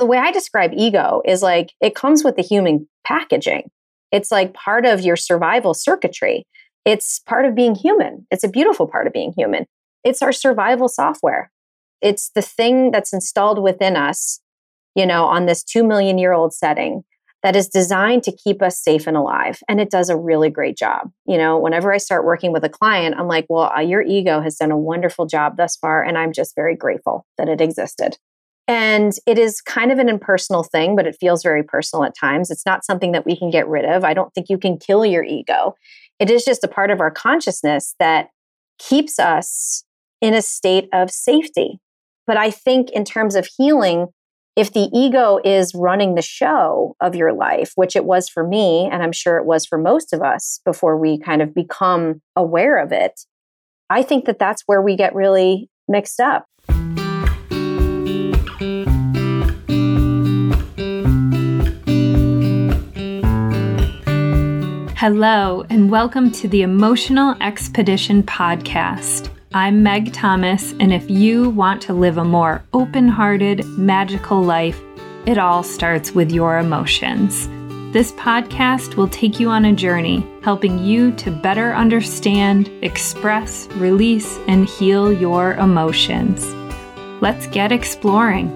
The way I describe ego is like it comes with the human packaging. It's like part of your survival circuitry. It's part of being human. It's a beautiful part of being human. It's our survival software. It's the thing that's installed within us, you know, on this 2 million year old setting that is designed to keep us safe and alive. And it does a really great job. You know, whenever I start working with a client, I'm like, well, uh, your ego has done a wonderful job thus far. And I'm just very grateful that it existed. And it is kind of an impersonal thing, but it feels very personal at times. It's not something that we can get rid of. I don't think you can kill your ego. It is just a part of our consciousness that keeps us in a state of safety. But I think in terms of healing, if the ego is running the show of your life, which it was for me, and I'm sure it was for most of us before we kind of become aware of it, I think that that's where we get really mixed up. Hello, and welcome to the Emotional Expedition podcast. I'm Meg Thomas, and if you want to live a more open hearted, magical life, it all starts with your emotions. This podcast will take you on a journey, helping you to better understand, express, release, and heal your emotions. Let's get exploring.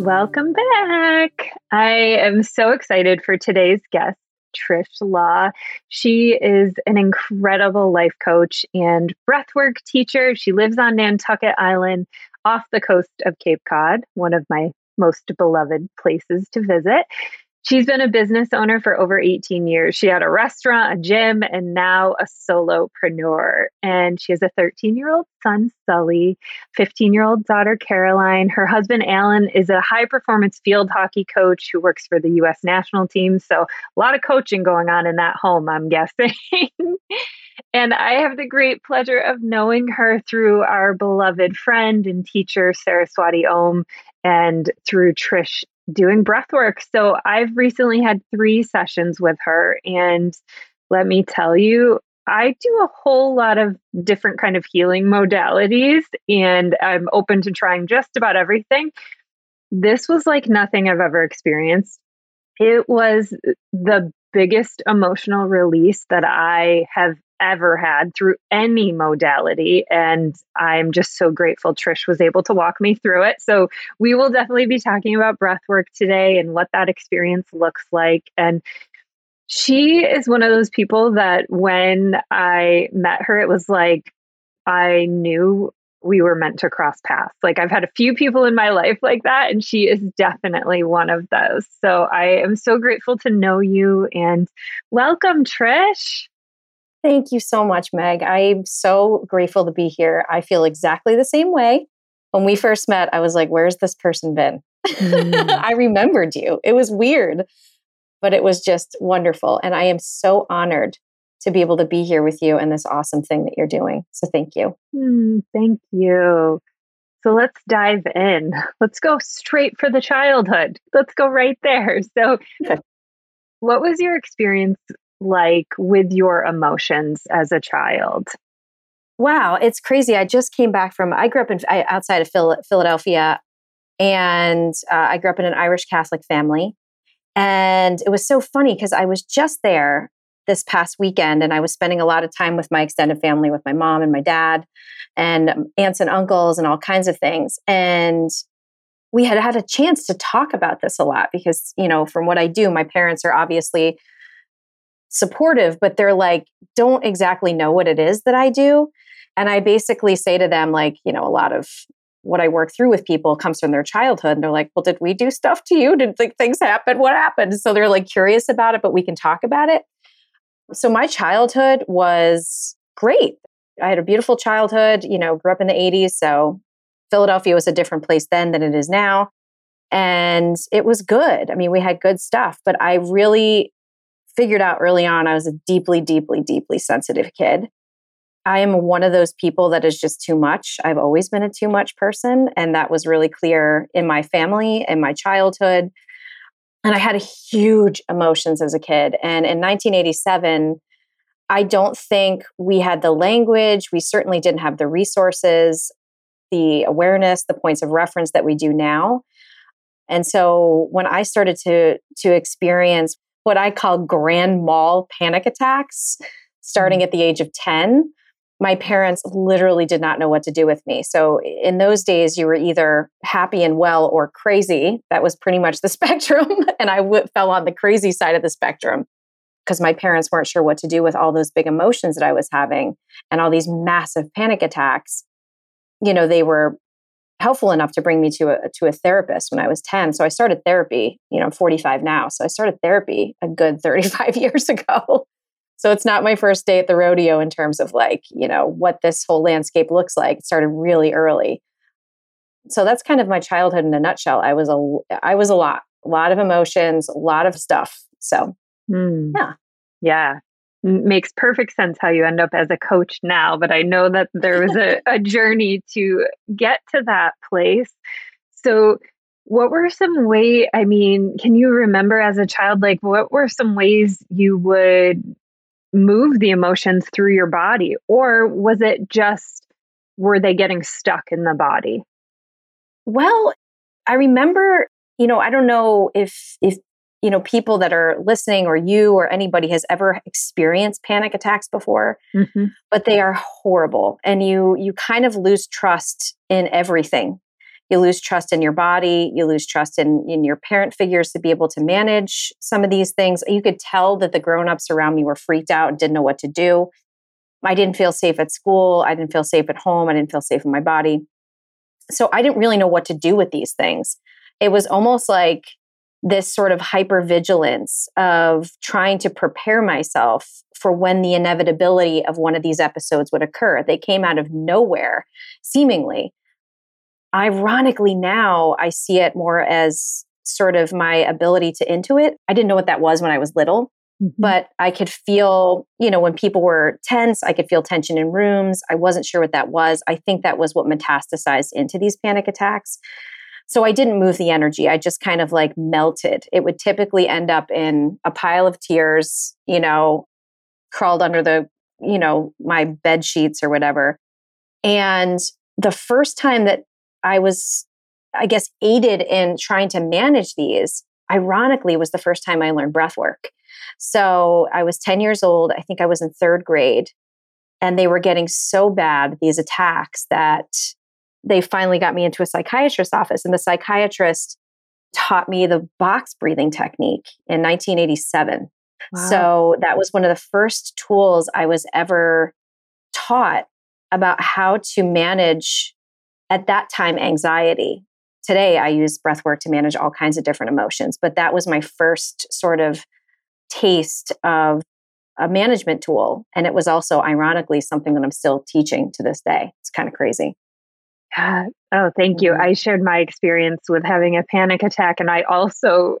Welcome back. I am so excited for today's guest, Trish Law. She is an incredible life coach and breathwork teacher. She lives on Nantucket Island off the coast of Cape Cod, one of my most beloved places to visit. She's been a business owner for over 18 years. She had a restaurant, a gym, and now a solopreneur. And she has a 13 year old son, Sully, 15 year old daughter, Caroline. Her husband, Alan, is a high performance field hockey coach who works for the U.S. national team. So a lot of coaching going on in that home, I'm guessing. and I have the great pleasure of knowing her through our beloved friend and teacher, Saraswati Om, and through Trish doing breath work. So I've recently had three sessions with her and let me tell you, I do a whole lot of different kind of healing modalities and I'm open to trying just about everything. This was like nothing I've ever experienced. It was the biggest emotional release that I have ever had through any modality. And I'm just so grateful Trish was able to walk me through it. So we will definitely be talking about breath work today and what that experience looks like. And she is one of those people that when I met her, it was like I knew we were meant to cross paths. Like I've had a few people in my life like that, and she is definitely one of those. So I am so grateful to know you and welcome, Trish. Thank you so much, Meg. I'm so grateful to be here. I feel exactly the same way. When we first met, I was like, where's this person been? Mm. I remembered you. It was weird, but it was just wonderful. And I am so honored to be able to be here with you and this awesome thing that you're doing. So thank you. Mm, thank you. So let's dive in. Let's go straight for the childhood. Let's go right there. So, what was your experience like with your emotions as a child? Wow, it's crazy. I just came back from, I grew up in outside of Philadelphia, and uh, I grew up in an Irish Catholic family. And it was so funny because I was just there this past weekend and I was spending a lot of time with my extended family, with my mom and my dad, and aunts and uncles, and all kinds of things. And we had had a chance to talk about this a lot because, you know, from what I do, my parents are obviously supportive, but they're like, don't exactly know what it is that I do. And I basically say to them, like, you know, a lot of what I work through with people comes from their childhood. And they're like, well, did we do stuff to you? Did like, things happen? What happened? So they're like curious about it, but we can talk about it. So my childhood was great. I had a beautiful childhood, you know, grew up in the 80s. So Philadelphia was a different place then than it is now. And it was good. I mean, we had good stuff, but I really figured out early on I was a deeply, deeply, deeply sensitive kid. I am one of those people that is just too much. I've always been a too much person. And that was really clear in my family, in my childhood. And I had huge emotions as a kid. And in 1987, I don't think we had the language. We certainly didn't have the resources. the awareness, the points of reference that we do now. And so when I started to to experience what I call grand mal panic attacks starting mm-hmm. at the age of 10, my parents literally did not know what to do with me. So in those days, you were either happy and well or crazy. That was pretty much the spectrum. and I w- fell on the crazy side of the spectrum because my parents weren't sure what to do with all those big emotions that I was having and all these massive panic attacks. You know, they were helpful enough to bring me to a to a therapist when I was 10. So I started therapy, you know, I'm 45 now. So I started therapy a good 35 years ago. So it's not my first day at the rodeo in terms of like, you know, what this whole landscape looks like. It started really early. So that's kind of my childhood in a nutshell. I was a I was a lot, a lot of emotions, a lot of stuff. So, mm. yeah. Yeah. Makes perfect sense how you end up as a coach now, but I know that there was a, a journey to get to that place. So, what were some way i mean can you remember as a child like what were some ways you would move the emotions through your body? Or was it just, were they getting stuck in the body? Well, I remember, you know, I don't know if, if, you know, people that are listening or you or anybody has ever experienced panic attacks before, mm-hmm. but they are horrible. And you, you kind of lose trust in everything you lose trust in your body you lose trust in, in your parent figures to be able to manage some of these things you could tell that the grown-ups around me were freaked out and didn't know what to do i didn't feel safe at school i didn't feel safe at home i didn't feel safe in my body so i didn't really know what to do with these things it was almost like this sort of hypervigilance of trying to prepare myself for when the inevitability of one of these episodes would occur. They came out of nowhere, seemingly ironically now I see it more as sort of my ability to intuit. I didn't know what that was when I was little, mm-hmm. but I could feel, you know, when people were tense, I could feel tension in rooms. I wasn't sure what that was. I think that was what metastasized into these panic attacks. So I didn't move the energy. I just kind of like melted. It would typically end up in a pile of tears, you know, crawled under the, you know, my bed sheets or whatever. And the first time that I was, I guess, aided in trying to manage these, ironically, was the first time I learned breath work. So I was 10 years old. I think I was in third grade. And they were getting so bad, these attacks, that they finally got me into a psychiatrist's office. And the psychiatrist taught me the box breathing technique in 1987. Wow. So that was one of the first tools I was ever taught about how to manage at that time anxiety. Today, I use breath work to manage all kinds of different emotions, but that was my first sort of taste of a management tool. And it was also, ironically, something that I'm still teaching to this day. It's kind of crazy. Yeah. Oh, thank you. Mm-hmm. I shared my experience with having a panic attack, and I also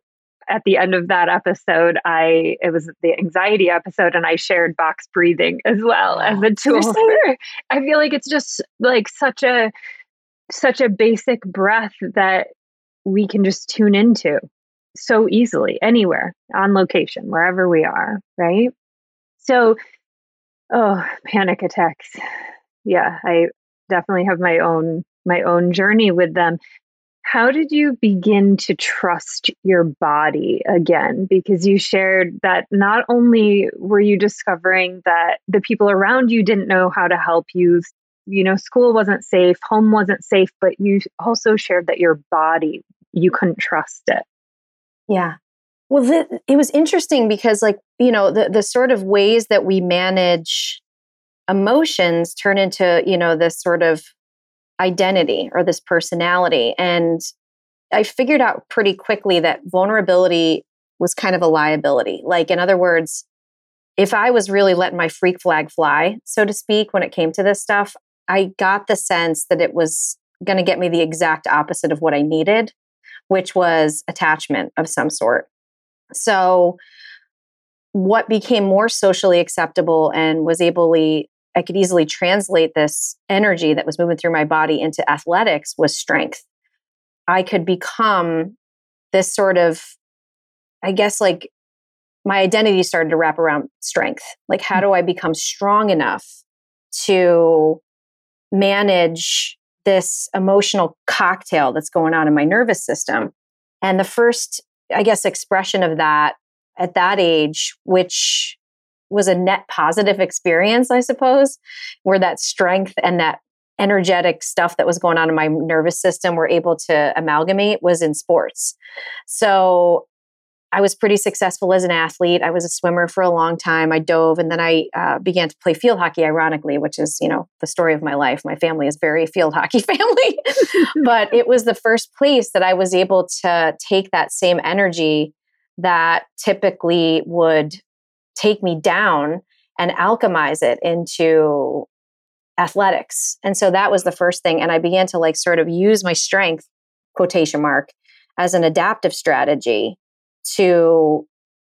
at the end of that episode, I it was the anxiety episode, and I shared box breathing as well as a tool. I feel like it's just like such a such a basic breath that we can just tune into so easily anywhere on location, wherever we are, right? So, oh, panic attacks. Yeah, I definitely have my own my own journey with them. How did you begin to trust your body again? Because you shared that not only were you discovering that the people around you didn't know how to help you you know, school wasn't safe, home wasn't safe, but you also shared that your body, you couldn't trust it. Yeah. Well, it was interesting because, like, you know, the, the sort of ways that we manage emotions turn into, you know, this sort of identity or this personality. And I figured out pretty quickly that vulnerability was kind of a liability. Like, in other words, if I was really letting my freak flag fly, so to speak, when it came to this stuff, I got the sense that it was going to get me the exact opposite of what I needed, which was attachment of some sort. So, what became more socially acceptable and was able to, I could easily translate this energy that was moving through my body into athletics was strength. I could become this sort of, I guess, like my identity started to wrap around strength. Like, how hmm. do I become strong enough to manage this emotional cocktail that's going on in my nervous system. And the first, I guess, expression of that at that age, which was a net positive experience, I suppose, where that strength and that energetic stuff that was going on in my nervous system were able to amalgamate was in sports. So I was pretty successful as an athlete. I was a swimmer for a long time. I dove and then I uh, began to play field hockey, ironically, which is, you know, the story of my life. My family is very field hockey family. but it was the first place that I was able to take that same energy that typically would take me down and alchemize it into athletics. And so that was the first thing. And I began to like sort of use my strength, quotation mark, as an adaptive strategy to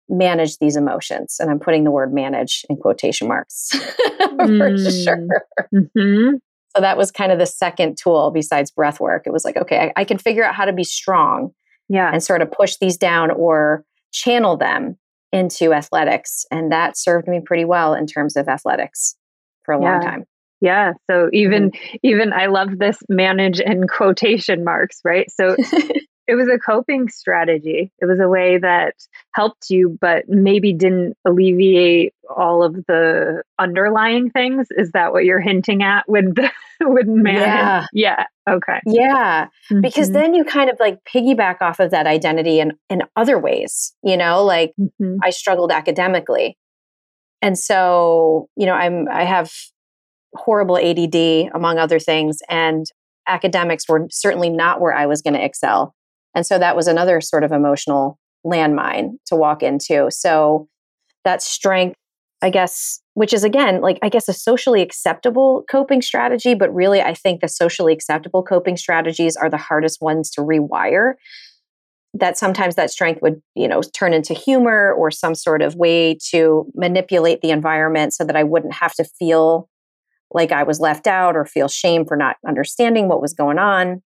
manage these emotions. And I'm putting the word manage in quotation marks for mm. sure. Mm-hmm. So that was kind of the second tool besides breath work. It was like, okay, I, I, can figure out how to be strong yeah. and sort of push these down or channel them into athletics. And that served me pretty well in terms of athletics for a yeah. long time. Yeah. So even mm-hmm. even I love this manage in quotation marks, right? So it was a coping strategy. It was a way that helped you, but maybe didn't alleviate all of the underlying things. Is that what you're hinting at with the, with manage? Yeah. Yeah. Okay. Yeah. Mm-hmm. Because then you kind of like piggyback off of that identity in, in other ways, you know, like mm-hmm. I struggled academically. And so, you know, I'm I have horrible ADD among other things and academics were certainly not where I was going to excel. And so that was another sort of emotional landmine to walk into. So that strength, I guess, which is again, like, I guess a socially acceptable coping strategy, but really, I think the socially acceptable coping strategies are the hardest ones to rewire. That sometimes that strength would, you know, turn into humor or some sort of way to manipulate the environment so that I wouldn't have to feel like I was left out or feel shame for not understanding what was going on.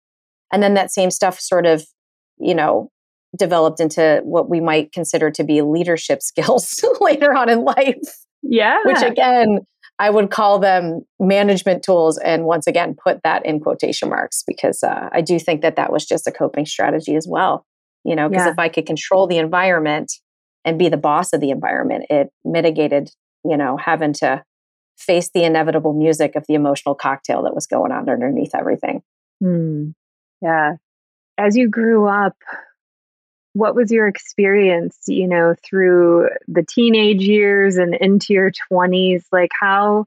And then that same stuff sort of you know, developed into what we might consider to be leadership skills later on in life. Yeah. Which again, I would call them management tools. And once again, put that in quotation marks because uh, I do think that that was just a coping strategy as well. You know, because yeah. if I could control the environment and be the boss of the environment, it mitigated, you know, having to face the inevitable music of the emotional cocktail that was going on underneath everything. Hmm. Yeah as you grew up, what was your experience, you know, through the teenage years and into your 20s? Like how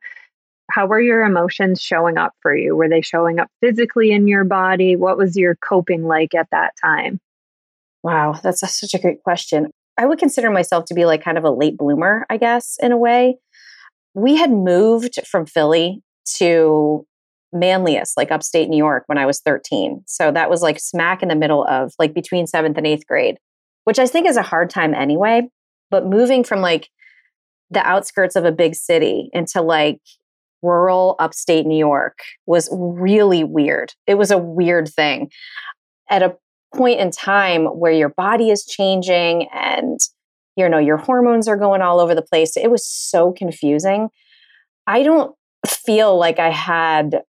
how were your emotions showing up for you? Were they showing up physically in your body? What was your coping like at that time? Wow, that's a, such a great question. I would consider myself to be like kind of a late bloomer, I guess, in a way. We had moved from Philly to Manlius, like upstate New York, when I was 13. So that was like smack in the middle of like between seventh and eighth grade, which I think is a hard time anyway. But moving from like the outskirts of a big city into like rural upstate New York was really weird. It was a weird thing at a point in time where your body is changing and you know your hormones are going all over the place. It was so confusing. I don't feel like I had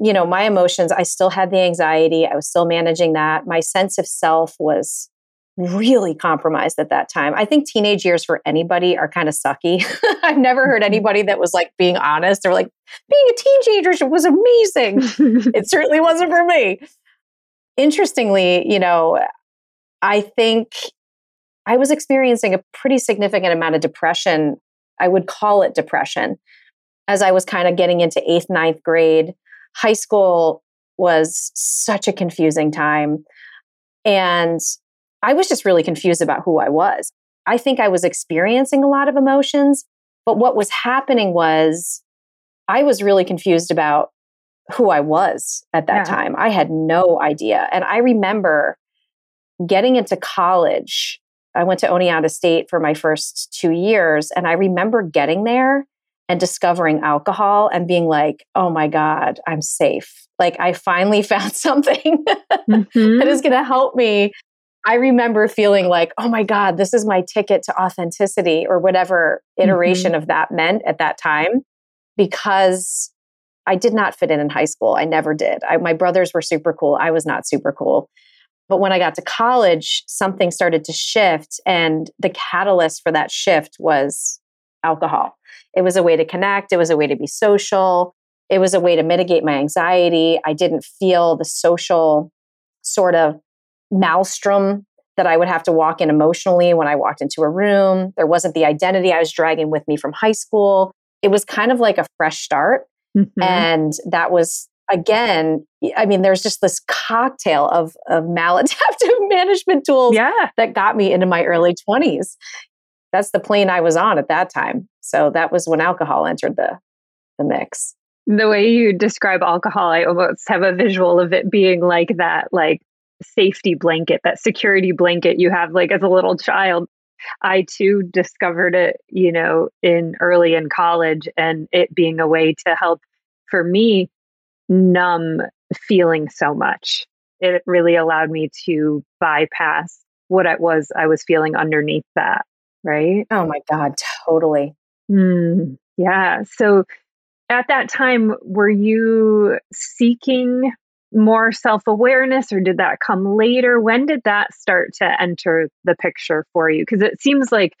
you know, my emotions, I still had the anxiety. I was still managing that. My sense of self was really compromised at that time. I think teenage years for anybody are kind of sucky. I've never heard mm-hmm. anybody that was like being honest or like being a teenager was amazing. it certainly wasn't for me. Interestingly, you know, I think I was experiencing a pretty significant amount of depression. I would call it depression as I was kind of getting into eighth, ninth grade high school was such a confusing time. And I was just really confused about who I was. I think I was experiencing a lot of emotions, but what was happening was I was really confused about who I was at that yeah. time. I had no idea. And I remember getting into college. I went to Oneonta State for my first two years. And I remember getting there and discovering alcohol and being like, oh my God, I'm safe. Like I finally found something mm-hmm. that is going to help me. I remember feeling like, oh my God, this is my ticket to authenticity or whatever iteration mm-hmm. of that meant at that time because I did not fit in in high school. I never did. I, my brothers were super cool. I was not super cool. But when I got to college, something started to shift. And the catalyst for that shift was alcohol. It was a way to connect, it was a way to be social, it was a way to mitigate my anxiety. I didn't feel the social sort of maelstrom that I would have to walk in emotionally when I walked into a room. There wasn't the identity I was dragging with me from high school. It was kind of like a fresh start. Mm-hmm. And that was again, I mean, there's just this cocktail of, of maladaptive management tools yeah. that got me into my early 20s. That's the plane I was on at that time. So that was when alcohol entered the, the mix. The way you describe alcohol, I almost have a visual of it being like that, like safety blanket, that security blanket you have like as a little child. I too discovered it, you know, in early in college and it being a way to help for me numb feeling so much. It really allowed me to bypass what it was I was feeling underneath that. Right. Oh my God, totally. Mm, yeah. So at that time, were you seeking more self awareness or did that come later? When did that start to enter the picture for you? Because it seems like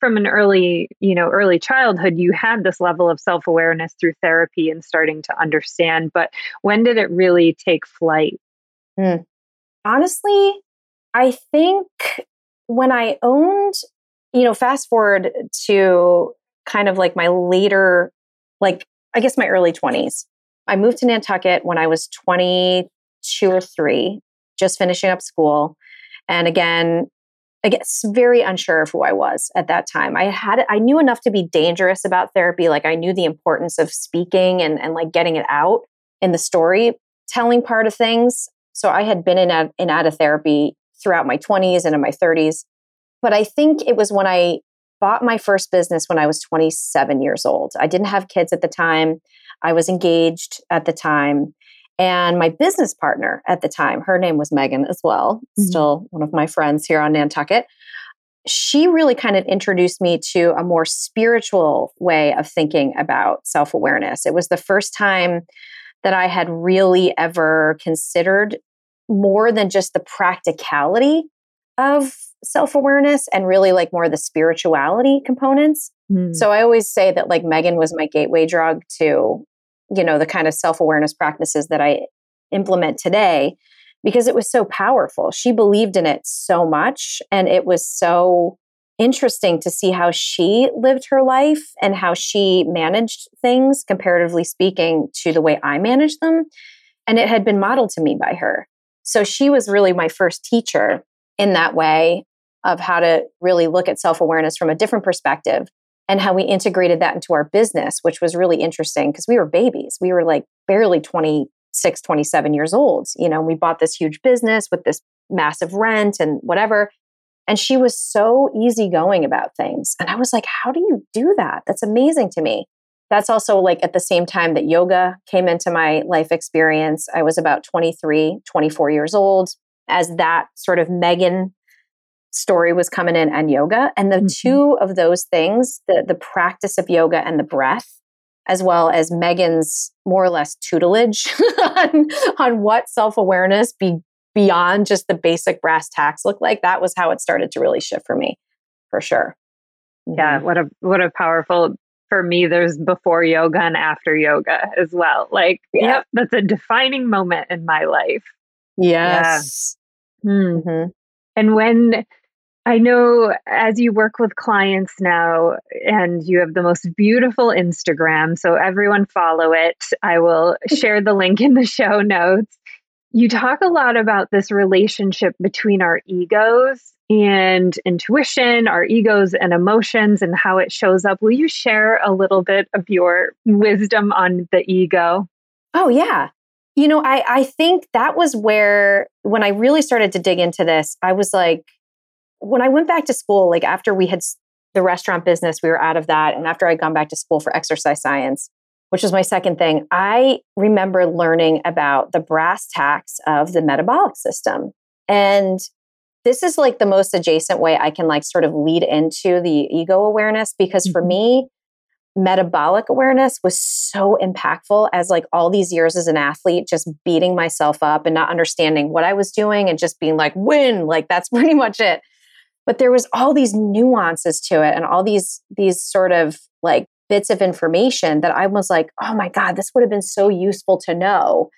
from an early, you know, early childhood, you had this level of self awareness through therapy and starting to understand. But when did it really take flight? Mm. Honestly, I think when I owned, you know, fast forward to kind of like my later, like, I guess my early 20s. I moved to Nantucket when I was 22 or three, just finishing up school. And again, I guess very unsure of who I was at that time. I had I knew enough to be dangerous about therapy. Like I knew the importance of speaking and, and like getting it out in the storytelling part of things. So I had been in in out of therapy throughout my 20s and in my 30s. But I think it was when I bought my first business when I was 27 years old. I didn't have kids at the time. I was engaged at the time. And my business partner at the time, her name was Megan as well, mm-hmm. still one of my friends here on Nantucket. She really kind of introduced me to a more spiritual way of thinking about self awareness. It was the first time that I had really ever considered more than just the practicality of self awareness and really like more the spirituality components. Mm. So I always say that like Megan was my gateway drug to you know the kind of self-awareness practices that i implement today because it was so powerful she believed in it so much and it was so interesting to see how she lived her life and how she managed things comparatively speaking to the way i managed them and it had been modeled to me by her so she was really my first teacher in that way of how to really look at self-awareness from a different perspective and how we integrated that into our business, which was really interesting because we were babies. We were like barely 26, 27 years old. You know, we bought this huge business with this massive rent and whatever. And she was so easygoing about things. And I was like, how do you do that? That's amazing to me. That's also like at the same time that yoga came into my life experience. I was about 23, 24 years old. As that sort of Megan story was coming in and yoga. And the mm-hmm. two of those things, the, the practice of yoga and the breath, as well as Megan's more or less tutelage on, on what self awareness be, beyond just the basic brass tacks look like, that was how it started to really shift for me, for sure. Yeah, mm-hmm. what a what a powerful for me there's before yoga and after yoga as well. Like, yeah. yep, that's a defining moment in my life. Yes. Yeah. Mm-hmm. And when I know as you work with clients now, and you have the most beautiful Instagram, so everyone follow it. I will share the link in the show notes. You talk a lot about this relationship between our egos and intuition, our egos and emotions, and how it shows up. Will you share a little bit of your wisdom on the ego? Oh, yeah. You know, I, I think that was where, when I really started to dig into this, I was like, when I went back to school, like after we had the restaurant business, we were out of that. And after I'd gone back to school for exercise science, which was my second thing, I remember learning about the brass tacks of the metabolic system. And this is like the most adjacent way I can like sort of lead into the ego awareness because for mm-hmm. me, metabolic awareness was so impactful as like all these years as an athlete just beating myself up and not understanding what I was doing and just being like win like that's pretty much it but there was all these nuances to it and all these these sort of like bits of information that I was like oh my god this would have been so useful to know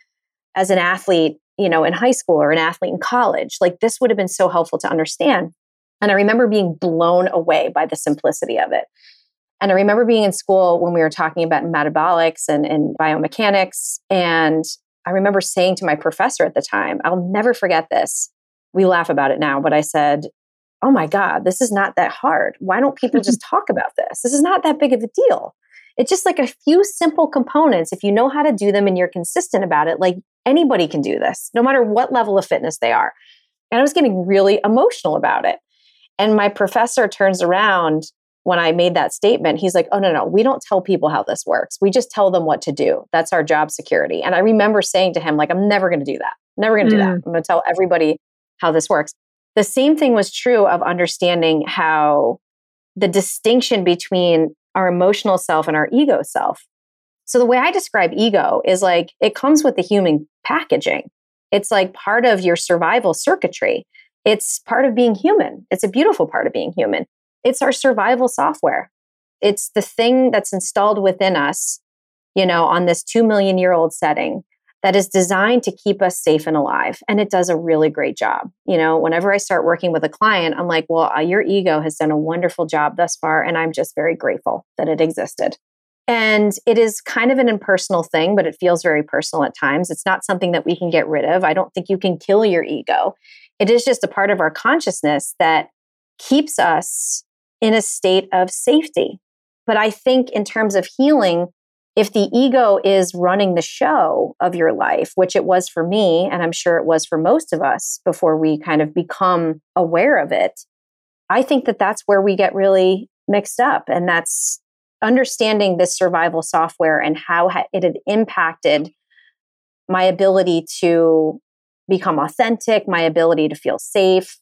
as an athlete you know in high school or an athlete in college like this would have been so helpful to understand and I remember being blown away by the simplicity of it and I remember being in school when we were talking about metabolics and, and biomechanics. And I remember saying to my professor at the time, I'll never forget this. We laugh about it now, but I said, Oh my God, this is not that hard. Why don't people just talk about this? This is not that big of a deal. It's just like a few simple components. If you know how to do them and you're consistent about it, like anybody can do this, no matter what level of fitness they are. And I was getting really emotional about it. And my professor turns around when I made that statement, he's like, oh, no, no, we don't tell people how this works. We just tell them what to do. That's our job security. And I remember saying to him, like, I'm never going to do that. never going to mm. do that. Mm. I'm going to tell everybody how this works. The same thing was true of understanding how the distinction between our emotional self and our ego self. So the way I describe ego is like it comes with the human packaging. It's like part of your survival circuitry. It's part of being human. It's a beautiful part of being human. It's our survival software. It's the thing that's installed within us, you know, on this 2 million year old setting that is designed to keep us safe and alive. And it does a really great job. You know, whenever I start working with a client, I'm like, well, uh, your ego has done a wonderful job thus far. And I'm just very grateful that it existed. And it is kind of an impersonal thing, but it feels very personal at times. It's not something that we can get rid of. I don't think you can kill your ego. It is just a part of our consciousness that keeps us in a state of safety. But I think in terms of healing, if the ego is running the show of your life, which it was for me, and I'm sure it was for most of us before we kind of become aware of it, I think that that's where we get really mixed up. And that's understanding this survival software and how it had impacted my ability to become authentic, my ability to feel safe,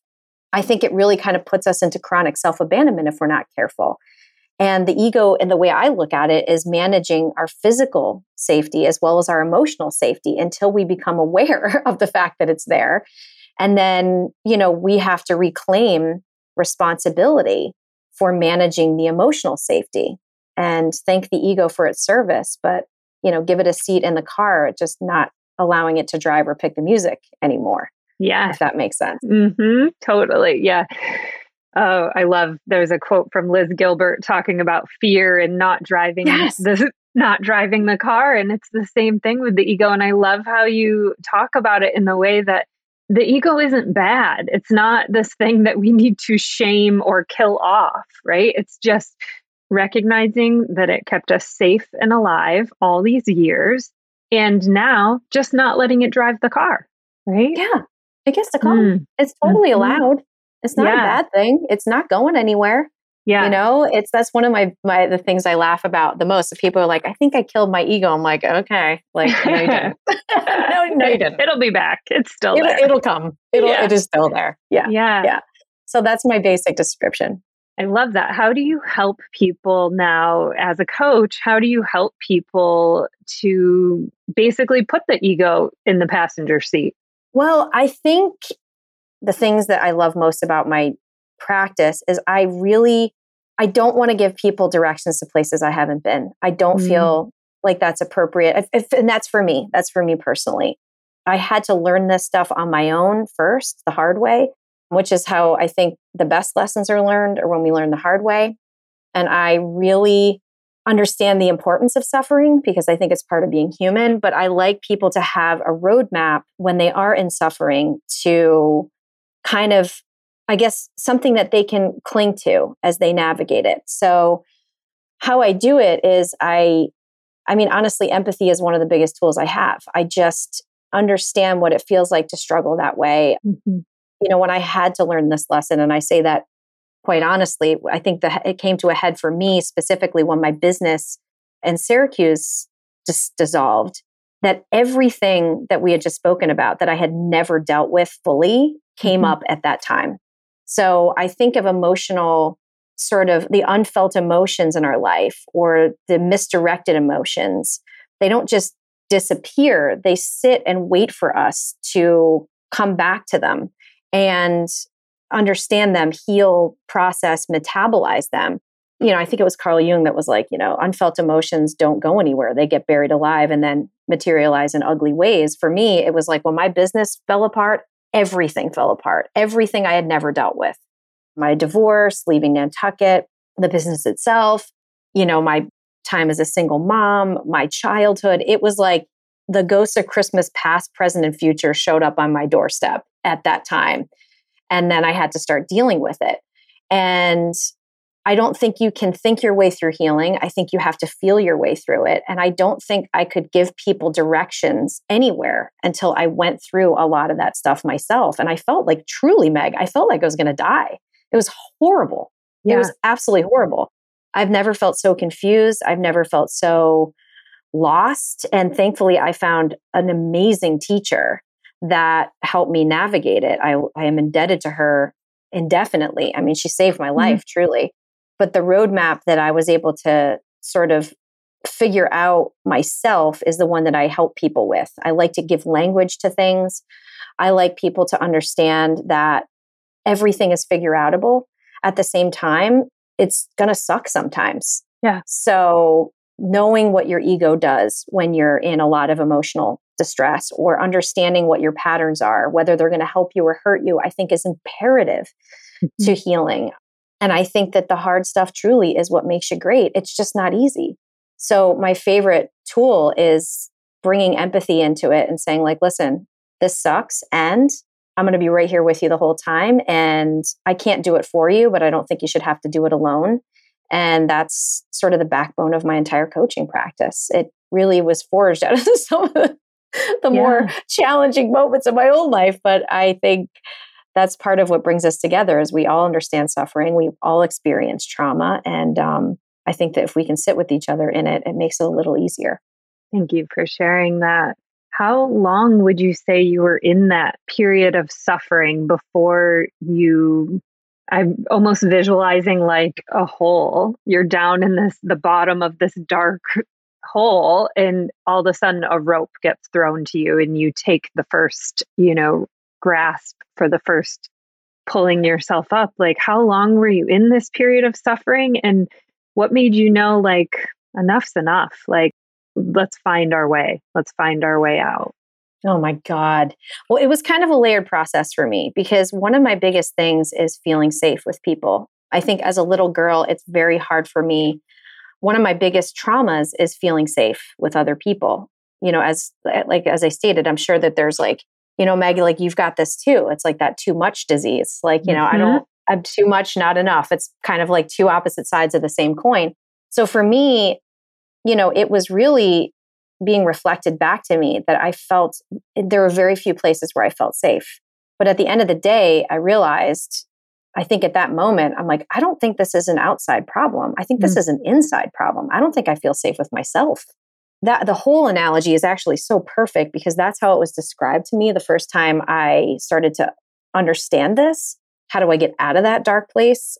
I think it really kind of puts us into chronic self abandonment if we're not careful. And the ego, and the way I look at it, is managing our physical safety as well as our emotional safety until we become aware of the fact that it's there. And then, you know, we have to reclaim responsibility for managing the emotional safety and thank the ego for its service, but, you know, give it a seat in the car, just not allowing it to drive or pick the music anymore. Yeah. If that makes sense. Mm-hmm, totally. Yeah. Oh, I love there's a quote from Liz Gilbert talking about fear and not driving yes. the not driving the car. And it's the same thing with the ego. And I love how you talk about it in the way that the ego isn't bad. It's not this thing that we need to shame or kill off, right? It's just recognizing that it kept us safe and alive all these years. And now just not letting it drive the car, right? Yeah. It gets to come. Mm. It's totally mm-hmm. allowed. It's not yeah. a bad thing. It's not going anywhere. Yeah. You know, it's that's one of my my the things I laugh about the most. If people are like, I think I killed my ego. I'm like, okay. Like, no, you didn't. no, no, you didn't. It'll be back. It's still it'll, there. It'll come. It'll yeah. it is still there. Yeah. Yeah. Yeah. So that's my basic description. I love that. How do you help people now as a coach? How do you help people to basically put the ego in the passenger seat? Well, I think the things that I love most about my practice is I really I don't want to give people directions to places I haven't been. I don't mm. feel like that's appropriate. If, if, and that's for me. That's for me personally. I had to learn this stuff on my own first, the hard way, which is how I think the best lessons are learned or when we learn the hard way. And I really understand the importance of suffering because I think it's part of being human, but I like people to have a roadmap when they are in suffering to kind of, I guess, something that they can cling to as they navigate it. So, how I do it is I, I mean, honestly, empathy is one of the biggest tools I have. I just understand what it feels like to struggle that way. Mm-hmm. You know, when I had to learn this lesson, and I say that quite honestly, I think that it came to a head for me specifically when my business in Syracuse just dissolved. That everything that we had just spoken about that I had never dealt with fully came mm-hmm. up at that time. So I think of emotional sort of the unfelt emotions in our life or the misdirected emotions, they don't just disappear, they sit and wait for us to come back to them and understand them, heal, process, metabolize them. You know, I think it was Carl Jung that was like, you know, unfelt emotions don't go anywhere. They get buried alive and then materialize in ugly ways. For me, it was like when my business fell apart, everything fell apart. Everything I had never dealt with. My divorce, leaving Nantucket, the business itself, you know, my time as a single mom, my childhood. It was like the ghosts of Christmas past, present, and future showed up on my doorstep at that time. And then I had to start dealing with it. And I don't think you can think your way through healing. I think you have to feel your way through it. And I don't think I could give people directions anywhere until I went through a lot of that stuff myself. And I felt like truly, Meg, I felt like I was going to die. It was horrible. Yeah. It was absolutely horrible. I've never felt so confused. I've never felt so lost. And thankfully, I found an amazing teacher that helped me navigate it. I, I am indebted to her indefinitely. I mean, she saved my mm-hmm. life, mm-hmm. truly. But the roadmap that I was able to sort of figure out myself is the one that I help people with. I like to give language to things. I like people to understand that everything is figure outable. At the same time, it's going to suck sometimes. Yeah. So knowing what your ego does when you're in a lot of emotional distress or understanding what your patterns are, whether they're going to help you or hurt you, I think is imperative mm-hmm. to healing. And I think that the hard stuff truly is what makes you great. It's just not easy. So, my favorite tool is bringing empathy into it and saying, like, listen, this sucks. And I'm going to be right here with you the whole time. And I can't do it for you, but I don't think you should have to do it alone. And that's sort of the backbone of my entire coaching practice. It really was forged out of some of the, the yeah. more challenging moments of my own life. But I think that's part of what brings us together is we all understand suffering. We all experience trauma. And um, I think that if we can sit with each other in it, it makes it a little easier. Thank you for sharing that. How long would you say you were in that period of suffering before you I'm almost visualizing like a hole. You're down in this the bottom of this dark hole and all of a sudden a rope gets thrown to you and you take the first, you know, grasp for the first pulling yourself up. Like how long were you in this period of suffering and what made you know like enough's enough? Like let's find our way. Let's find our way out. Oh my God. Well, it was kind of a layered process for me because one of my biggest things is feeling safe with people. I think as a little girl, it's very hard for me. One of my biggest traumas is feeling safe with other people. You know, as like as I stated, I'm sure that there's like, you know, Maggie, like you've got this too. It's like that too much disease. Like, you know, mm-hmm. I don't I'm too much, not enough. It's kind of like two opposite sides of the same coin. So for me, you know, it was really being reflected back to me that I felt there were very few places where I felt safe. But at the end of the day, I realized, I think at that moment, I'm like, I don't think this is an outside problem. I think this mm. is an inside problem. I don't think I feel safe with myself. That the whole analogy is actually so perfect because that's how it was described to me the first time I started to understand this. How do I get out of that dark place?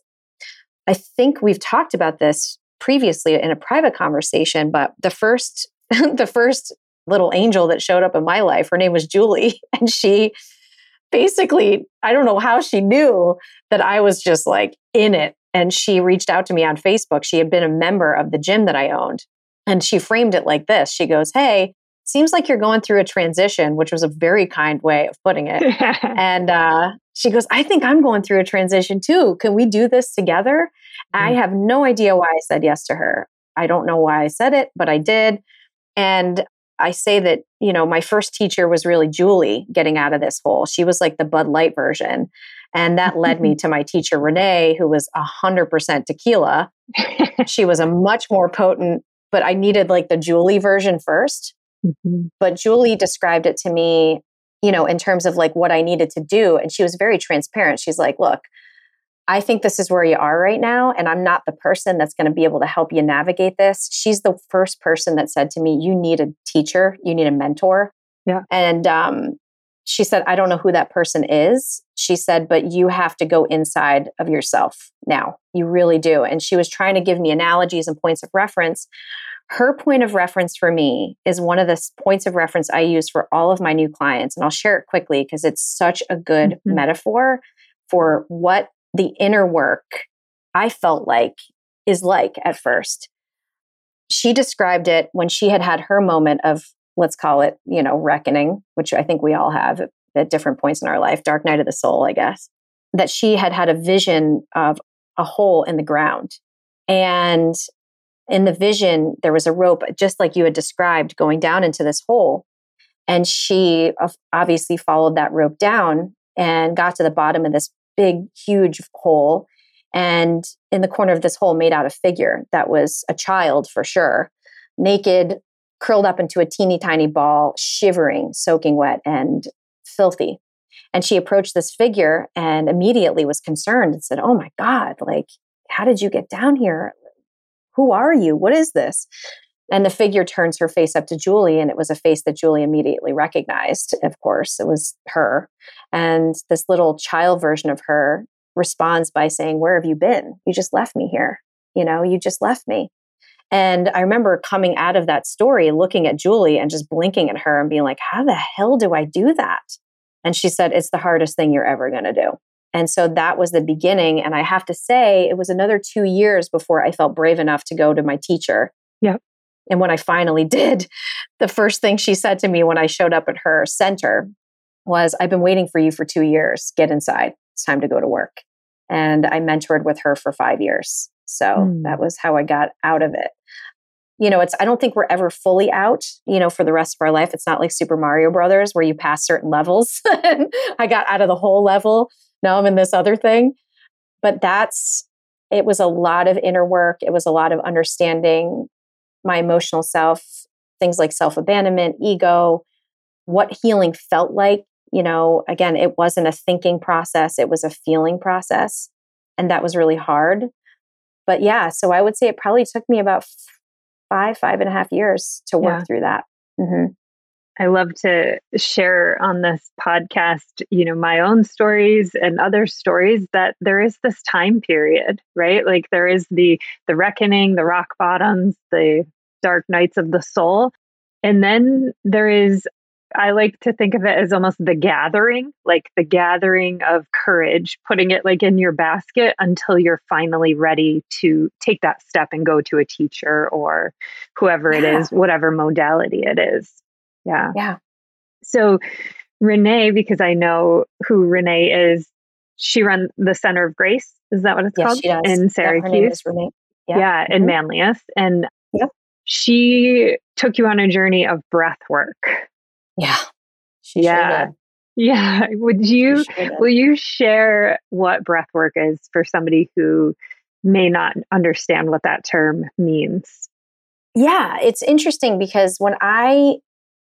I think we've talked about this previously in a private conversation, but the first the first little angel that showed up in my life, her name was Julie. And she basically, I don't know how she knew that I was just like in it. And she reached out to me on Facebook. She had been a member of the gym that I owned. And she framed it like this She goes, Hey, seems like you're going through a transition, which was a very kind way of putting it. and uh, she goes, I think I'm going through a transition too. Can we do this together? Mm-hmm. I have no idea why I said yes to her. I don't know why I said it, but I did. And I say that, you know, my first teacher was really Julie getting out of this hole. She was like the Bud Light version. And that led me to my teacher, Renee, who was 100% tequila. she was a much more potent, but I needed like the Julie version 1st mm-hmm. But Julie described it to me, you know, in terms of like what I needed to do. And she was very transparent. She's like, look, I think this is where you are right now. And I'm not the person that's going to be able to help you navigate this. She's the first person that said to me, You need a teacher, you need a mentor. Yeah. And um, she said, I don't know who that person is. She said, but you have to go inside of yourself now. You really do. And she was trying to give me analogies and points of reference. Her point of reference for me is one of the points of reference I use for all of my new clients. And I'll share it quickly because it's such a good mm-hmm. metaphor for what the inner work I felt like is like at first. She described it when she had had her moment of let's call it, you know, reckoning, which I think we all have at different points in our life, dark night of the soul, I guess, that she had had a vision of a hole in the ground. And in the vision, there was a rope, just like you had described, going down into this hole. And she uh, obviously followed that rope down and got to the bottom of this big, huge hole. And in the corner of this hole, made out a figure that was a child for sure, naked, curled up into a teeny tiny ball, shivering, soaking wet, and filthy. And she approached this figure and immediately was concerned and said, Oh my God, like, how did you get down here? Who are you? What is this? And the figure turns her face up to Julie, and it was a face that Julie immediately recognized. Of course, it was her. And this little child version of her responds by saying, Where have you been? You just left me here. You know, you just left me. And I remember coming out of that story, looking at Julie and just blinking at her and being like, how the hell do I do that? And she said, it's the hardest thing you're ever going to do. And so that was the beginning. And I have to say, it was another two years before I felt brave enough to go to my teacher. Yep. And when I finally did, the first thing she said to me when I showed up at her center was, I've been waiting for you for two years. Get inside. It's time to go to work. And I mentored with her for five years. So mm. that was how I got out of it. You know, it's I don't think we're ever fully out, you know, for the rest of our life. It's not like Super Mario Brothers where you pass certain levels. I got out of the whole level. Now I'm in this other thing. But that's it was a lot of inner work. It was a lot of understanding my emotional self, things like self-abandonment, ego, what healing felt like. You know, again, it wasn't a thinking process, it was a feeling process. And that was really hard but yeah, so I would say it probably took me about five, five and a half years to work yeah. through that. Mm-hmm. I love to share on this podcast, you know, my own stories and other stories that there is this time period, right? Like there is the the reckoning, the rock bottoms, the dark nights of the soul. And then there is I like to think of it as almost the gathering, like the gathering of courage, putting it like in your basket until you're finally ready to take that step and go to a teacher or whoever yeah. it is, whatever modality it is. Yeah. Yeah. So, Renee, because I know who Renee is, she runs the Center of Grace. Is that what it's yes, called? She does. In Syracuse. Renee. Yeah, yeah mm-hmm. in Manlius. And yep. she took you on a journey of breath work yeah. yeah. Yeah. Would you will you share what breath work is for somebody who may not understand what that term means? Yeah, it's interesting because when I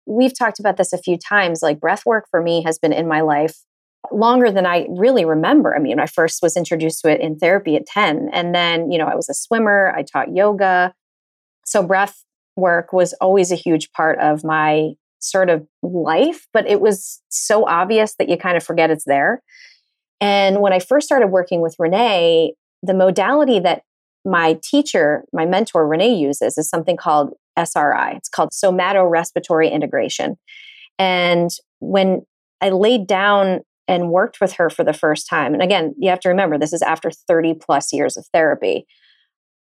we've talked about this a few times like breath work for me has been in my life longer than I really remember. I mean, I first was introduced to it in therapy at 10 and then, you know, I was a swimmer, I taught yoga. So breath work was always a huge part of my sort of life, but it was so obvious that you kind of forget it's there. And when I first started working with Renee, the modality that my teacher, my mentor, Renee uses is something called SRI. It's called somatorespiratory integration. And when I laid down and worked with her for the first time, and again, you have to remember this is after 30 plus years of therapy.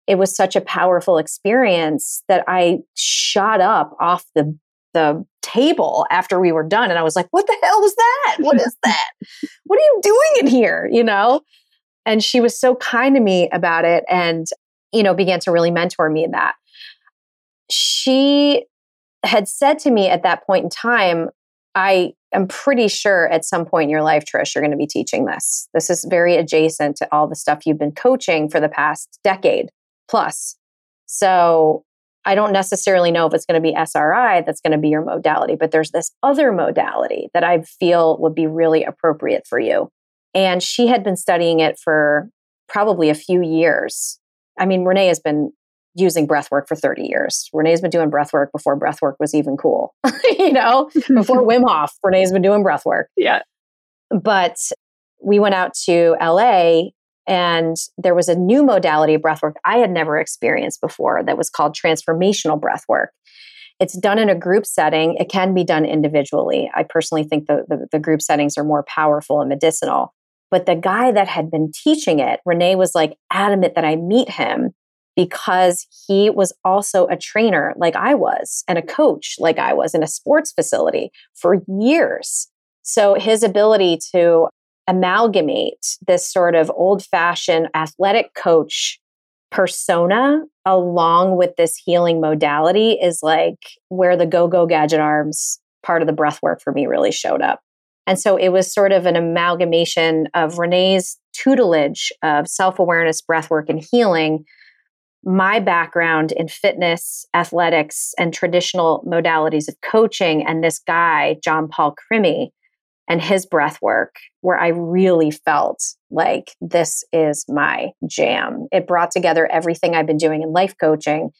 It was such a powerful experience that I shot up off the the table after we were done and I was like, "What the hell was that? What is that? what are you doing in here?" you know? And she was so kind to me about it and you know, began to really mentor me in that. She had said to me at that point in time, I am pretty sure at some point in your life, Trish, you're going to be teaching this. This is very adjacent to all the stuff you've been coaching for the past decade plus. So I don't necessarily know if it's going to be SRI that's going to be your modality, but there's this other modality that I feel would be really appropriate for you. And she had been studying it for probably a few years. I mean, Renee has been using breath work for 30 years. Renee's been doing breath work before breath work was even cool. you know, before Wim Hof, Renee's been doing breath work. Yeah. But we went out to LA and there was a new modality of breath work I had never experienced before that was called transformational breath work. It's done in a group setting. It can be done individually. I personally think the, the, the group settings are more powerful and medicinal. But the guy that had been teaching it, Renee was like adamant that I meet him because he was also a trainer like I was and a coach like I was in a sports facility for years. So his ability to amalgamate this sort of old fashioned athletic coach persona along with this healing modality is like where the go go gadget arms part of the breath work for me really showed up. And so it was sort of an amalgamation of Renee's tutelage of self awareness, breath work, and healing, my background in fitness, athletics, and traditional modalities of coaching, and this guy, John Paul Crimi, and his breath work, where I really felt like this is my jam. It brought together everything I've been doing in life coaching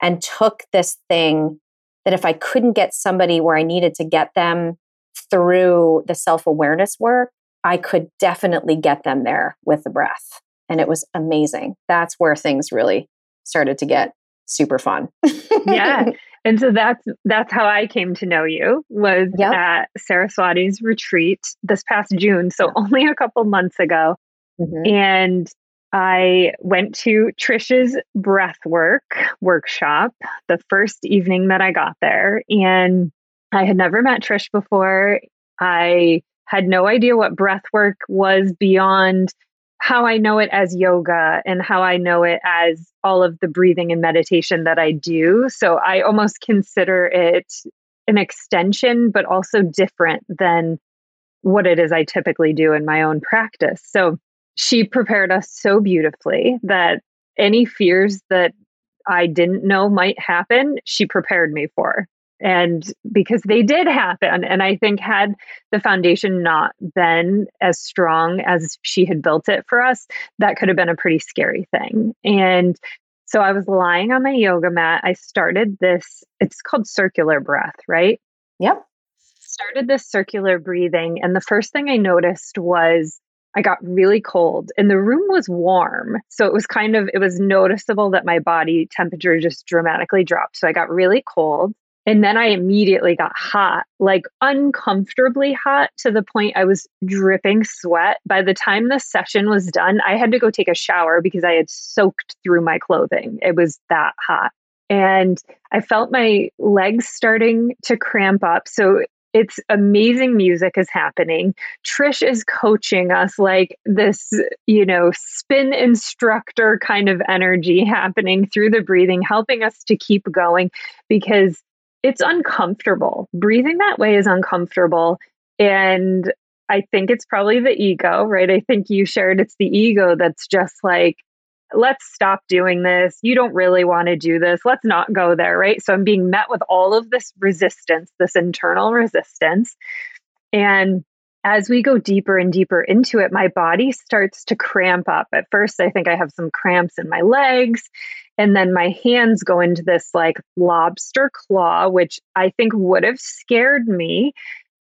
and took this thing that if I couldn't get somebody where I needed to get them through the self awareness work, I could definitely get them there with the breath. And it was amazing. That's where things really started to get super fun. yeah. And so that's that's how I came to know you was yep. at Saraswati's retreat this past June, so only a couple months ago. Mm-hmm. And I went to Trish's breathwork workshop the first evening that I got there and I had never met Trish before. I had no idea what breathwork was beyond how I know it as yoga and how I know it as all of the breathing and meditation that I do. So I almost consider it an extension, but also different than what it is I typically do in my own practice. So she prepared us so beautifully that any fears that I didn't know might happen, she prepared me for and because they did happen and i think had the foundation not been as strong as she had built it for us that could have been a pretty scary thing and so i was lying on my yoga mat i started this it's called circular breath right yep started this circular breathing and the first thing i noticed was I got really cold and the room was warm. So it was kind of, it was noticeable that my body temperature just dramatically dropped. So I got really cold. And then I immediately got hot, like uncomfortably hot to the point I was dripping sweat. By the time the session was done, I had to go take a shower because I had soaked through my clothing. It was that hot. And I felt my legs starting to cramp up. So it's amazing music is happening. Trish is coaching us like this, you know, spin instructor kind of energy happening through the breathing, helping us to keep going because it's uncomfortable. Breathing that way is uncomfortable. And I think it's probably the ego, right? I think you shared it's the ego that's just like, let's stop doing this. You don't really want to do this. Let's not go there, right? So I'm being met with all of this resistance, this internal resistance. And as we go deeper and deeper into it, my body starts to cramp up. At first, I think I have some cramps in my legs. And then my hands go into this like lobster claw, which I think would have scared me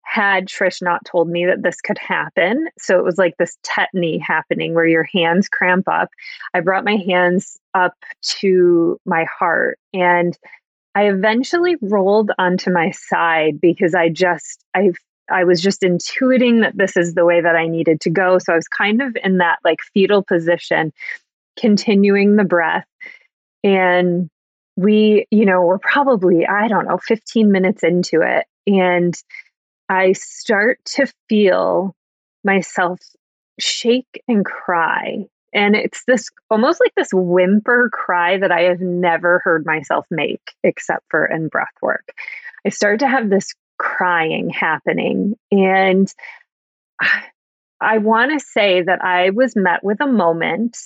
had Trish not told me that this could happen. So it was like this tetany happening where your hands cramp up. I brought my hands up to my heart and I eventually rolled onto my side because I just, I I was just intuiting that this is the way that I needed to go. So I was kind of in that like fetal position, continuing the breath. And we, you know, we're probably, I don't know, 15 minutes into it. And I start to feel myself shake and cry. And it's this almost like this whimper cry that I have never heard myself make except for in breath work. I start to have this crying happening. And I want to say that I was met with a moment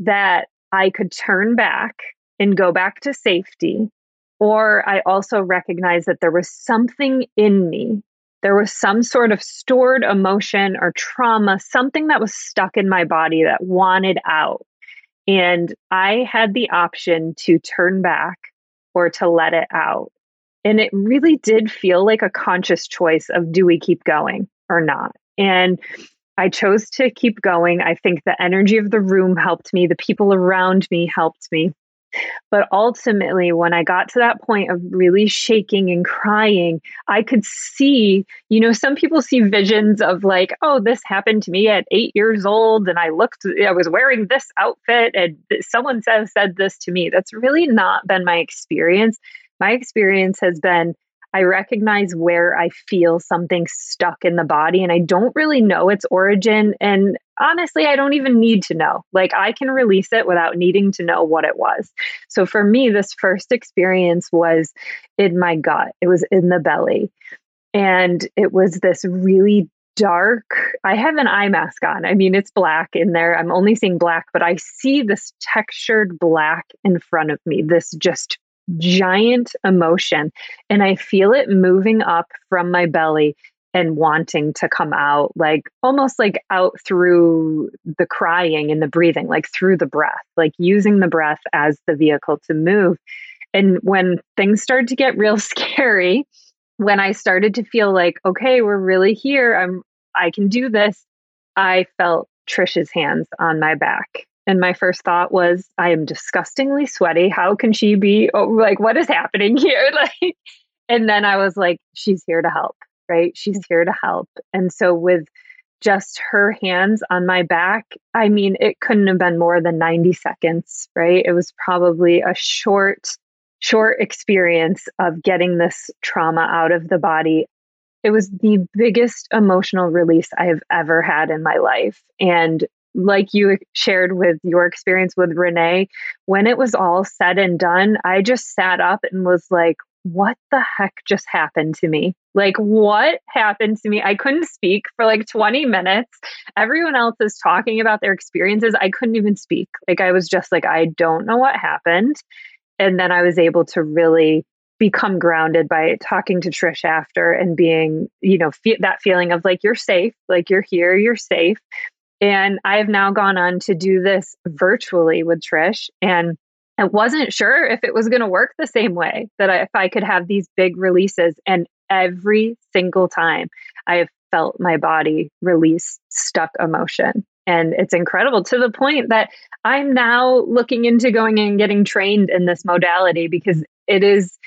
that I could turn back and go back to safety. Or I also recognized that there was something in me. There was some sort of stored emotion or trauma, something that was stuck in my body that wanted out. And I had the option to turn back or to let it out. And it really did feel like a conscious choice of do we keep going or not? And I chose to keep going. I think the energy of the room helped me, the people around me helped me. But ultimately, when I got to that point of really shaking and crying, I could see, you know, some people see visions of like, oh, this happened to me at eight years old, and I looked, I was wearing this outfit, and someone says said this to me. That's really not been my experience. My experience has been I recognize where I feel something stuck in the body and I don't really know its origin. And honestly, I don't even need to know. Like I can release it without needing to know what it was. So for me, this first experience was in my gut, it was in the belly. And it was this really dark. I have an eye mask on. I mean, it's black in there. I'm only seeing black, but I see this textured black in front of me, this just giant emotion and I feel it moving up from my belly and wanting to come out, like almost like out through the crying and the breathing, like through the breath, like using the breath as the vehicle to move. And when things started to get real scary, when I started to feel like, okay, we're really here, I'm I can do this, I felt Trish's hands on my back and my first thought was, I am disgustingly sweaty. How can she be oh, like, what is happening here? Like, and then I was like, she's here to help, right? She's mm-hmm. here to help. And so with just her hands on my back, I mean, it couldn't have been more than 90 seconds, right? It was probably a short, short experience of getting this trauma out of the body. It was the biggest emotional release I have ever had in my life. And like you shared with your experience with Renee, when it was all said and done, I just sat up and was like, what the heck just happened to me? Like, what happened to me? I couldn't speak for like 20 minutes. Everyone else is talking about their experiences. I couldn't even speak. Like, I was just like, I don't know what happened. And then I was able to really become grounded by talking to Trish after and being, you know, fe- that feeling of like, you're safe, like, you're here, you're safe. And I have now gone on to do this virtually with Trish. And I wasn't sure if it was going to work the same way that I, if I could have these big releases. And every single time I have felt my body release stuck emotion. And it's incredible to the point that I'm now looking into going and getting trained in this modality because it is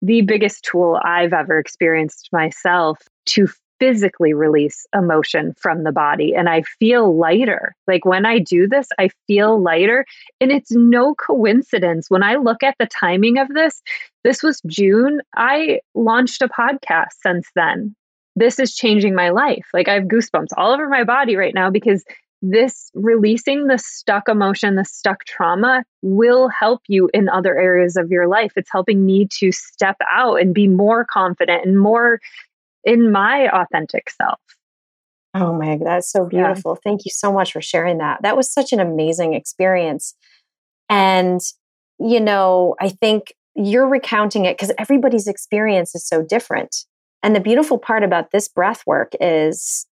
the biggest tool I've ever experienced myself to physically release emotion from the body and I feel lighter. Like when I do this, I feel lighter. And it's no coincidence. When I look at the timing of this, this was June. I launched a podcast since then. This is changing my life. Like I have goosebumps all over my body right now because this releasing the stuck emotion, the stuck trauma will help you in other areas of your life. It's helping me to step out and be more confident and more in my authentic self. Oh my, that's so beautiful. Yeah. Thank you so much for sharing that. That was such an amazing experience. And, you know, I think you're recounting it because everybody's experience is so different. And the beautiful part about this breath work is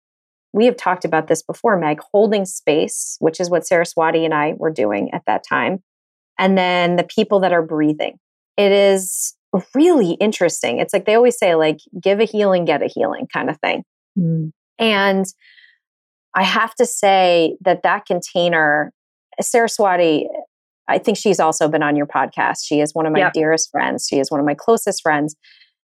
we have talked about this before, Meg, holding space, which is what Saraswati and I were doing at that time. And then the people that are breathing. It is really interesting. It's like they always say, like, give a healing, get a healing kind of thing. Mm. And I have to say that that container, Saraswati, I think she's also been on your podcast. She is one of my yep. dearest friends. She is one of my closest friends.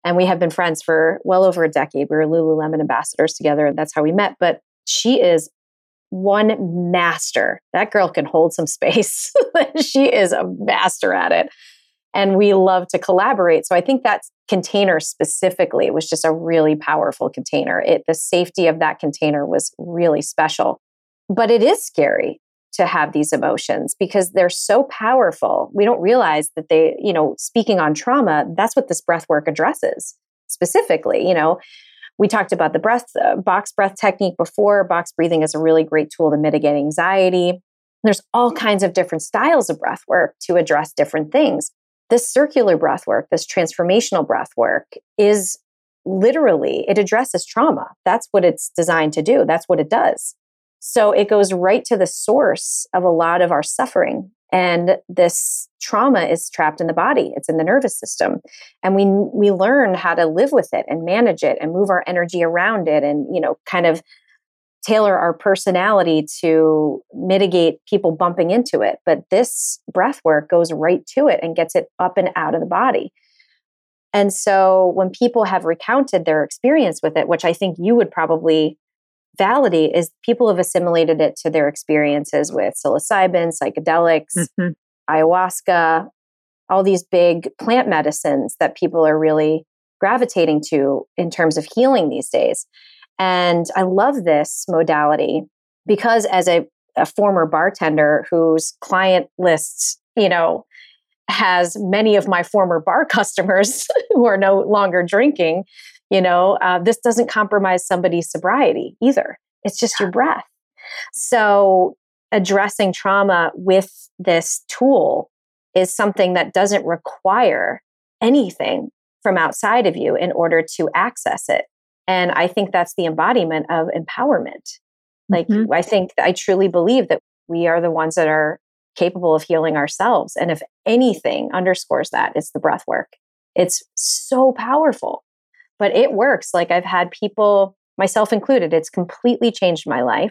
And we have been friends for well over a decade. We were Lululemon ambassadors together, and that's how we met. But she is one master. That girl can hold some space. she is a master at it and we love to collaborate. So I think that container specifically was just a really powerful container. It the safety of that container was really special. But it is scary to have these emotions because they're so powerful. We don't realize that they, you know, speaking on trauma, that's what this breath work addresses specifically, you know. We talked about the breath uh, box breath technique before. Box breathing is a really great tool to mitigate anxiety. There's all kinds of different styles of breath work to address different things this circular breath work, this transformational breath work is literally, it addresses trauma. That's what it's designed to do. That's what it does. So it goes right to the source of a lot of our suffering and this trauma is trapped in the body it's in the nervous system and we we learn how to live with it and manage it and move our energy around it and you know kind of tailor our personality to mitigate people bumping into it but this breath work goes right to it and gets it up and out of the body and so when people have recounted their experience with it which i think you would probably validate is people have assimilated it to their experiences with psilocybin, psychedelics, mm-hmm. ayahuasca, all these big plant medicines that people are really gravitating to in terms of healing these days. And I love this modality because as a, a former bartender whose client lists, you know, has many of my former bar customers who are no longer drinking you know, uh, this doesn't compromise somebody's sobriety either. It's just your breath. So, addressing trauma with this tool is something that doesn't require anything from outside of you in order to access it. And I think that's the embodiment of empowerment. Like, mm-hmm. I think, I truly believe that we are the ones that are capable of healing ourselves. And if anything underscores that, it's the breath work. It's so powerful but it works. Like I've had people, myself included, it's completely changed my life.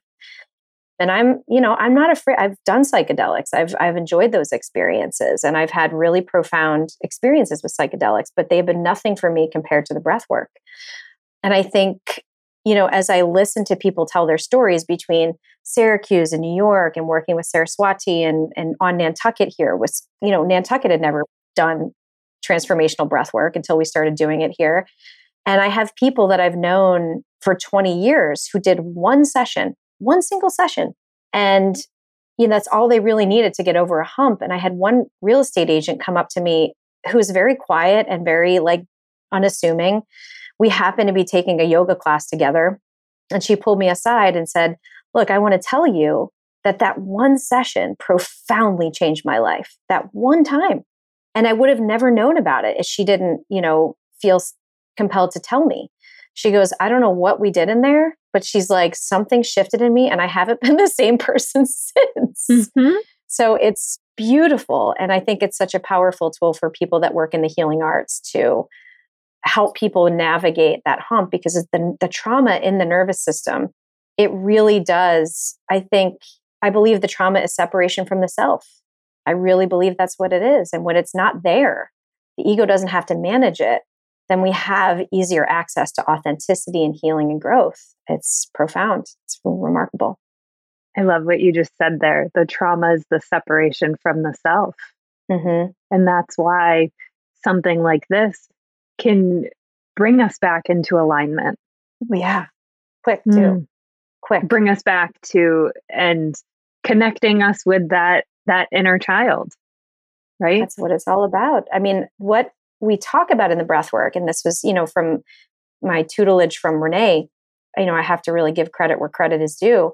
And I'm, you know, I'm not afraid. I've done psychedelics. I've I've enjoyed those experiences and I've had really profound experiences with psychedelics, but they've been nothing for me compared to the breath work. And I think, you know, as I listen to people tell their stories between Syracuse and New York and working with Saraswati and, and on Nantucket here was, you know, Nantucket had never done transformational breath work until we started doing it here. And I have people that I've known for 20 years who did one session, one single session. And you know, that's all they really needed to get over a hump. And I had one real estate agent come up to me who was very quiet and very like unassuming. We happened to be taking a yoga class together. And she pulled me aside and said, Look, I want to tell you that that one session profoundly changed my life, that one time. And I would have never known about it if she didn't, you know, feel compelled to tell me. She goes, I don't know what we did in there, but she's like, something shifted in me and I haven't been the same person since. Mm-hmm. So it's beautiful. And I think it's such a powerful tool for people that work in the healing arts to help people navigate that hump because the, the trauma in the nervous system, it really does. I think, I believe the trauma is separation from the self. I really believe that's what it is. And when it's not there, the ego doesn't have to manage it then we have easier access to authenticity and healing and growth. It's profound. It's remarkable. I love what you just said there. The trauma is the separation from the self. Mm-hmm. And that's why something like this can bring us back into alignment. Yeah. Quick, too. Mm. Quick. Bring us back to and connecting us with that that inner child. Right? That's what it's all about. I mean, what we talk about in the breath work, and this was, you know, from my tutelage from Renee, you know, I have to really give credit where credit is due.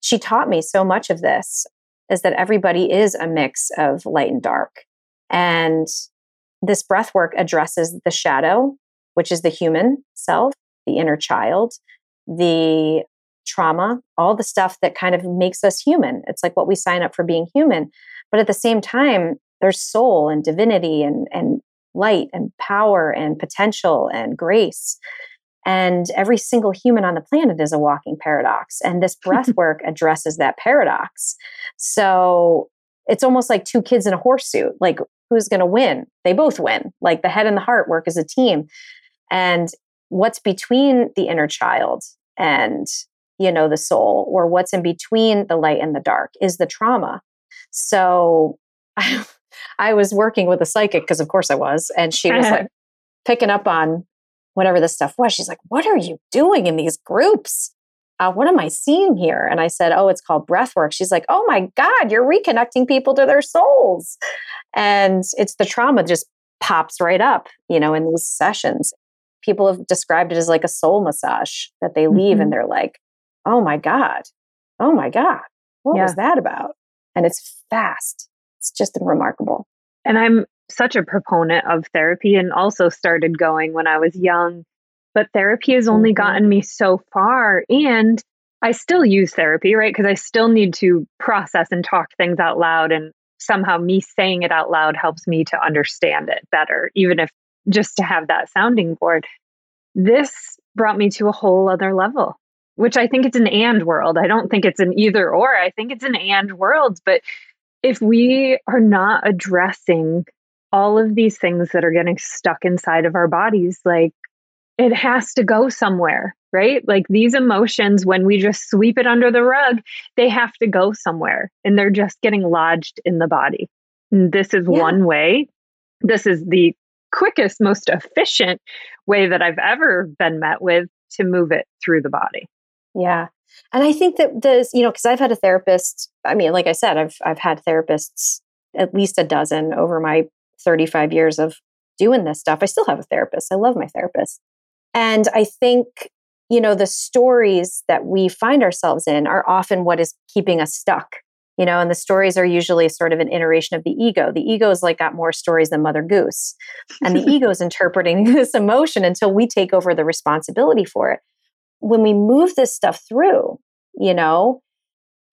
She taught me so much of this is that everybody is a mix of light and dark. And this breath work addresses the shadow, which is the human self, the inner child, the trauma, all the stuff that kind of makes us human. It's like what we sign up for being human. But at the same time, there's soul and divinity and, and light and power and potential and grace. And every single human on the planet is a walking paradox. And this breath work addresses that paradox. So it's almost like two kids in a horse suit. Like, who's going to win? They both win. Like, the head and the heart work as a team. And what's between the inner child and, you know, the soul, or what's in between the light and the dark is the trauma. So, I was working with a psychic because, of course, I was, and she was like picking up on whatever this stuff was. She's like, "What are you doing in these groups? Uh, what am I seeing here?" And I said, "Oh, it's called breath work." She's like, "Oh my God, you're reconnecting people to their souls," and it's the trauma just pops right up, you know, in these sessions. People have described it as like a soul massage that they leave mm-hmm. and they're like, "Oh my God, oh my God, what yeah. was that about?" And it's fast it's just remarkable. And I'm such a proponent of therapy and also started going when I was young. But therapy has only mm-hmm. gotten me so far. And I still use therapy, right? Because I still need to process and talk things out loud and somehow me saying it out loud helps me to understand it better, even if just to have that sounding board. This brought me to a whole other level, which I think it's an and world. I don't think it's an either or. I think it's an and world. But if we are not addressing all of these things that are getting stuck inside of our bodies, like it has to go somewhere, right? Like these emotions, when we just sweep it under the rug, they have to go somewhere and they're just getting lodged in the body. And this is yeah. one way. This is the quickest, most efficient way that I've ever been met with to move it through the body. Yeah. And I think that this, you know, because I've had a therapist, I mean, like I said, I've I've had therapists at least a dozen over my 35 years of doing this stuff. I still have a therapist. I love my therapist. And I think, you know, the stories that we find ourselves in are often what is keeping us stuck. You know, and the stories are usually sort of an iteration of the ego. The ego's like got more stories than Mother Goose. And the ego's interpreting this emotion until we take over the responsibility for it. When we move this stuff through, you know,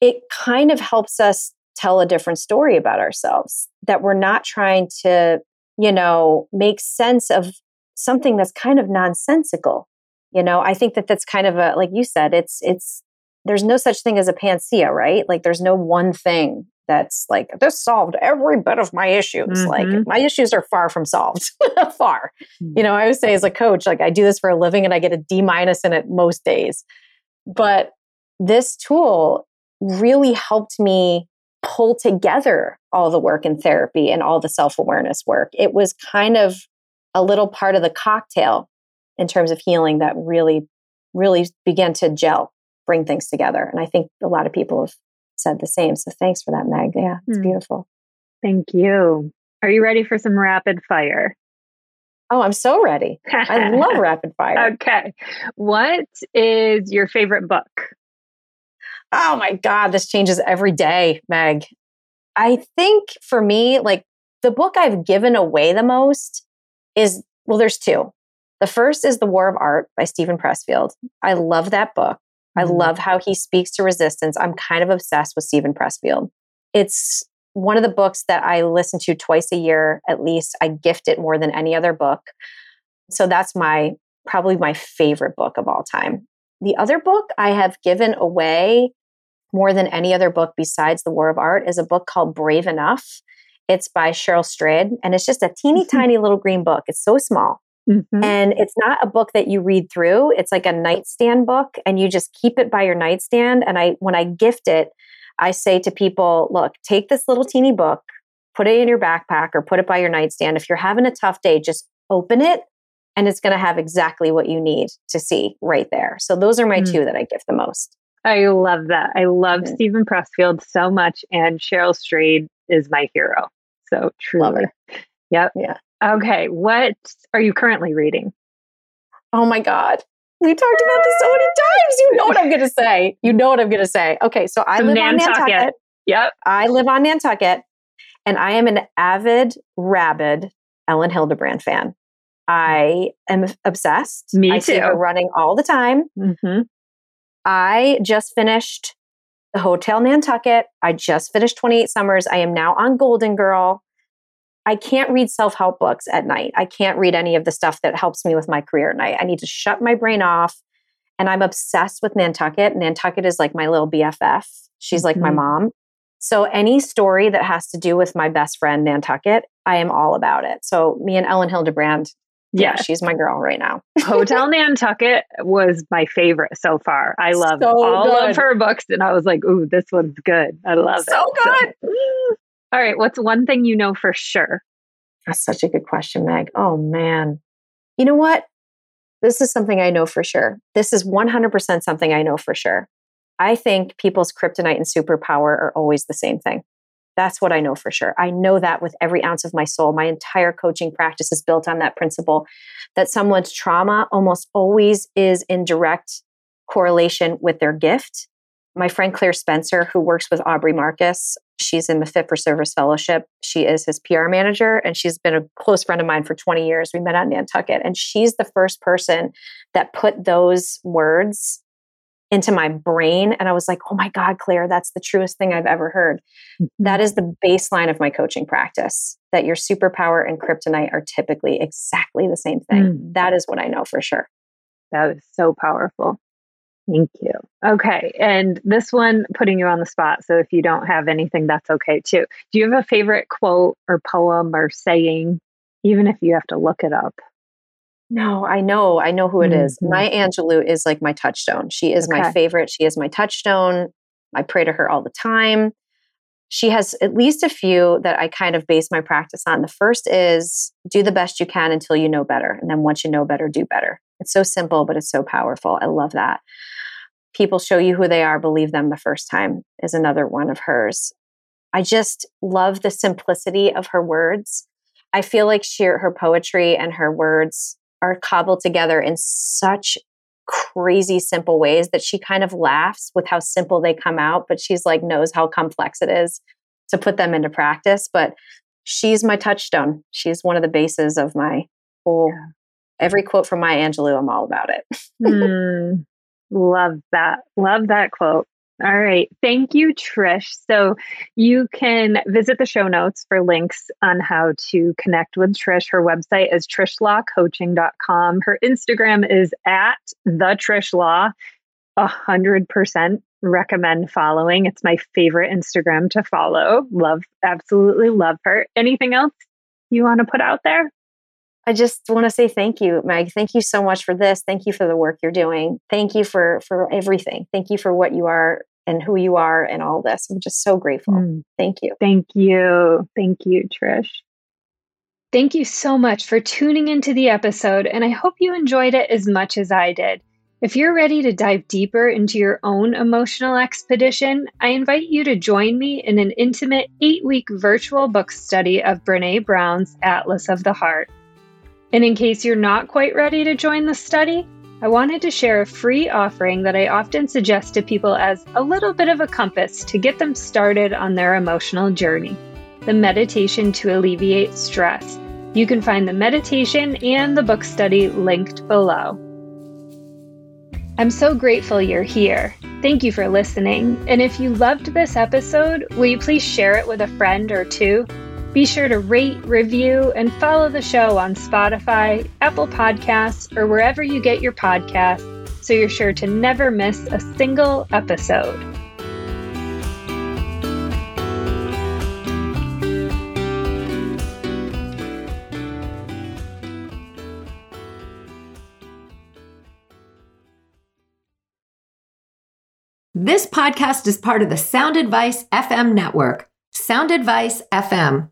it kind of helps us tell a different story about ourselves that we're not trying to, you know, make sense of something that's kind of nonsensical. You know, I think that that's kind of a, like you said, it's, it's, there's no such thing as a panacea, right? Like there's no one thing that's like, this solved every bit of my issues. Mm-hmm. Like my issues are far from solved, far. Mm-hmm. You know, I always say as a coach, like I do this for a living and I get a D minus in it most days. But this tool really helped me pull together all the work in therapy and all the self awareness work. It was kind of a little part of the cocktail in terms of healing that really, really began to gel, bring things together. And I think a lot of people have said the same. So thanks for that, Meg. Yeah, it's mm. beautiful. Thank you. Are you ready for some rapid fire? Oh, I'm so ready. I love rapid fire. Okay. What is your favorite book? Oh my God, this changes every day, Meg. I think for me, like the book I've given away the most is well, there's two. The first is The War of Art by Steven Pressfield. I love that book. Mm-hmm. I love how he speaks to resistance. I'm kind of obsessed with Steven Pressfield. It's one of the books that I listen to twice a year at least. I gift it more than any other book. So that's my probably my favorite book of all time. The other book I have given away more than any other book besides The War of Art is a book called Brave Enough it's by Cheryl Strayed, and it's just a teeny mm-hmm. tiny little green book. It's so small. Mm-hmm. And it's not a book that you read through. It's like a nightstand book, and you just keep it by your nightstand. And I, when I gift it, I say to people, look, take this little teeny book, put it in your backpack or put it by your nightstand. If you're having a tough day, just open it and it's going to have exactly what you need to see right there. So those are my mm-hmm. two that I gift the most. I love that. I love mm-hmm. Steven Pressfield so much, and Cheryl Strayed is my hero. So truly. Yep. Yeah. Okay. What are you currently reading? Oh my God. We talked about this so many times. You know what I'm going to say. You know what I'm going to say. Okay. So I live Nantucket. on Nantucket. Yep. I live on Nantucket and I am an avid, rabid Elin Hilderbrand fan. I am obsessed. Me I too. See her running all the time. Mm-hmm. I just finished the Hotel Nantucket. I just finished 28 Summers. I am now on Golden Girl. I can't read self help books at night. I can't read any of the stuff that helps me with my career at night. I need to shut my brain off. And I'm obsessed with Nantucket. Nantucket is like my little BFF. She's mm-hmm. like my mm-hmm. mom. So any story that has to do with my best friend Nantucket, I am all about it. So me and Elin Hilderbrand yeah, she's my girl right now. Hotel Nantucket was my favorite so far. I love so all good. of her books, and I was like, "Ooh, this one's good. I love so it." Good. So good. All right, what's one thing you know for sure? That's such a good question, Meg. Oh man, you know what? This is something I know for sure. This is one hundred percent something I know for sure. I think people's kryptonite and superpower are always the same thing. That's what I know for sure. I know that with every ounce of my soul. My entire coaching practice is built on that principle that someone's trauma almost always is in direct correlation with their gift. My friend Claire Spencer, who works with Aubrey Marcus, she's in the Fit for Service Fellowship. She is his PR manager, and she's been a close friend of mine for 20 years. We met at Nantucket, and she's the first person that put those words into my brain. And I was like, oh my God, Claire, that's the truest thing I've ever heard. Mm-hmm. That is the baseline of my coaching practice that your superpower and kryptonite are typically exactly the same thing. Mm. That is what I know for sure. That is so powerful. Thank you. Okay. And this one, putting you on the spot. So if you don't have anything, that's okay too. Do you have a favorite quote or poem or saying, even if you have to look it up? No, I know. I know who it mm-hmm. is. Maya Angelou is like my touchstone. She is okay. my favorite. She is my touchstone. I pray to her all the time. She has at least a few that I kind of base my practice on. The first is do the best you can until you know better. And then once you know better, do better. It's so simple, but it's so powerful. I love that. People show you who they are, believe them the first time is another one of hers. I just love the simplicity of her words. I feel like she, her poetry and her words are cobbled together in such crazy simple ways that she kind of laughs with how simple they come out, but she's like knows how complex it is to put them into practice. But she's my touchstone. She's one of the bases of my whole every quote from Maya Angelou, I'm all about it. mm, love that. Love that quote. All right. Thank you, Trish. So you can visit the show notes for links on how to connect with Trish. Her website is trishlawcoaching.com. Her Instagram is at the Trish Law. A hundred percent recommend following. It's my favorite Instagram to follow. Love, absolutely love her. Anything else you want to put out there? I just want to say thank you, Meg. Thank you so much for this. Thank you for the work you're doing. Thank you for for everything. Thank you for what you are and who you are and all this. I'm just so grateful. Mm. Thank you. Thank you. Thank you, Trish. Thank you so much for tuning into the episode, and I hope you enjoyed it as much as I did. If you're ready to dive deeper into your own emotional expedition, I invite you to join me in an intimate eight week virtual book study of Brene Brown's Atlas of the Heart. And in case you're not quite ready to join the study, I wanted to share a free offering that I often suggest to people as a little bit of a compass to get them started on their emotional journey the meditation to alleviate stress. You can find the meditation and the book study linked below. I'm so grateful you're here. Thank you for listening. And if you loved this episode, will you please share it with a friend or two? Be sure to rate, review, and follow the show on Spotify, Apple Podcasts, or wherever you get your podcasts so you're sure to never miss a single episode. This podcast is part of the Sound Advice FM network. Sound Advice FM